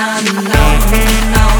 no, no, no.